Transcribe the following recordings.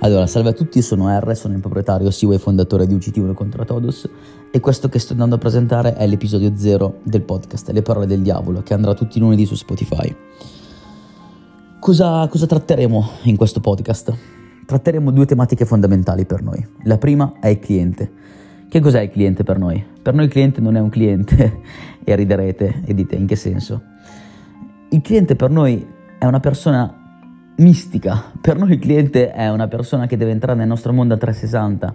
Allora, salve a tutti, sono R, sono il proprietario, CEO e fondatore di UCT1 contro Todos e questo che sto andando a presentare è l'episodio 0 del podcast Le parole del diavolo che andrà tutti i lunedì su Spotify. Cosa, cosa tratteremo in questo podcast? Tratteremo due tematiche fondamentali per noi. La prima è il cliente. Che cos'è il cliente per noi? Per noi il cliente non è un cliente e riderete e dite in che senso? Il cliente per noi è una persona mistica. Per noi il cliente è una persona che deve entrare nel nostro mondo a 360,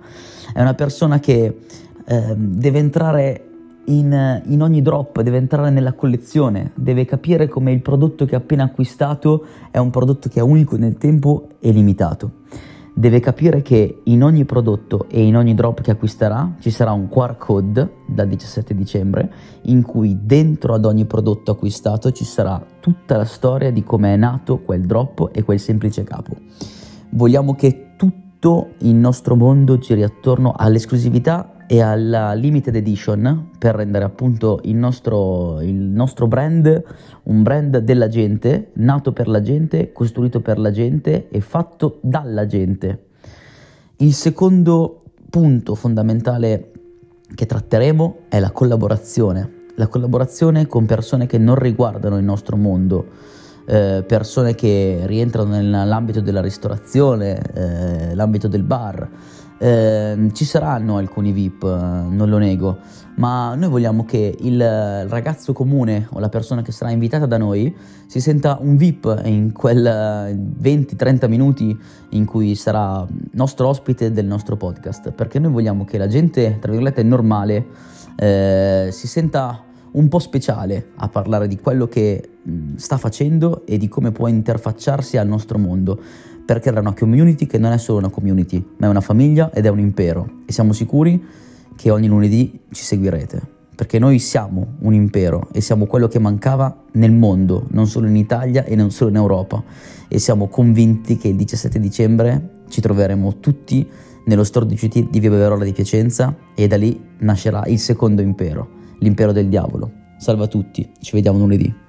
è una persona che eh, deve entrare in, in, ogni drop, deve entrare nella collezione, deve capire come il prodotto che ha appena acquistato è un prodotto che è unico nel tempo e limitato deve capire che in ogni prodotto e in ogni drop che acquisterà ci sarà un QR code dal 17 dicembre in cui dentro ad ogni prodotto acquistato ci sarà tutta la storia di come è nato quel drop e quel semplice capo. Vogliamo che tutto il nostro mondo giri attorno all'esclusività e alla limited edition per rendere appunto il nostro, il nostro brand un brand della gente, nato per la gente, costruito per la gente e fatto dalla gente. Il secondo punto fondamentale che tratteremo è la collaborazione, la collaborazione con persone che non riguardano il nostro mondo, eh, persone che rientrano nell'ambito della ristorazione, eh, l'ambito del bar, eh, ci saranno alcuni VIP, non lo nego, ma noi vogliamo che il ragazzo comune o la persona che sarà invitata da noi si senta un VIP in quel 20-30 minuti in cui sarà nostro ospite del nostro podcast, perché noi vogliamo che la gente, tra virgolette, normale eh, si senta un po' speciale a parlare di quello che sta facendo e di come può interfacciarsi al nostro mondo per creare una community che non è solo una community, ma è una famiglia ed è un impero. E siamo sicuri che ogni lunedì ci seguirete, perché noi siamo un impero e siamo quello che mancava nel mondo, non solo in Italia e non solo in Europa. E siamo convinti che il 17 dicembre ci troveremo tutti nello store di CT di Via Beverola di Piacenza e da lì nascerà il secondo impero, l'impero del diavolo. Salve a tutti, ci vediamo lunedì.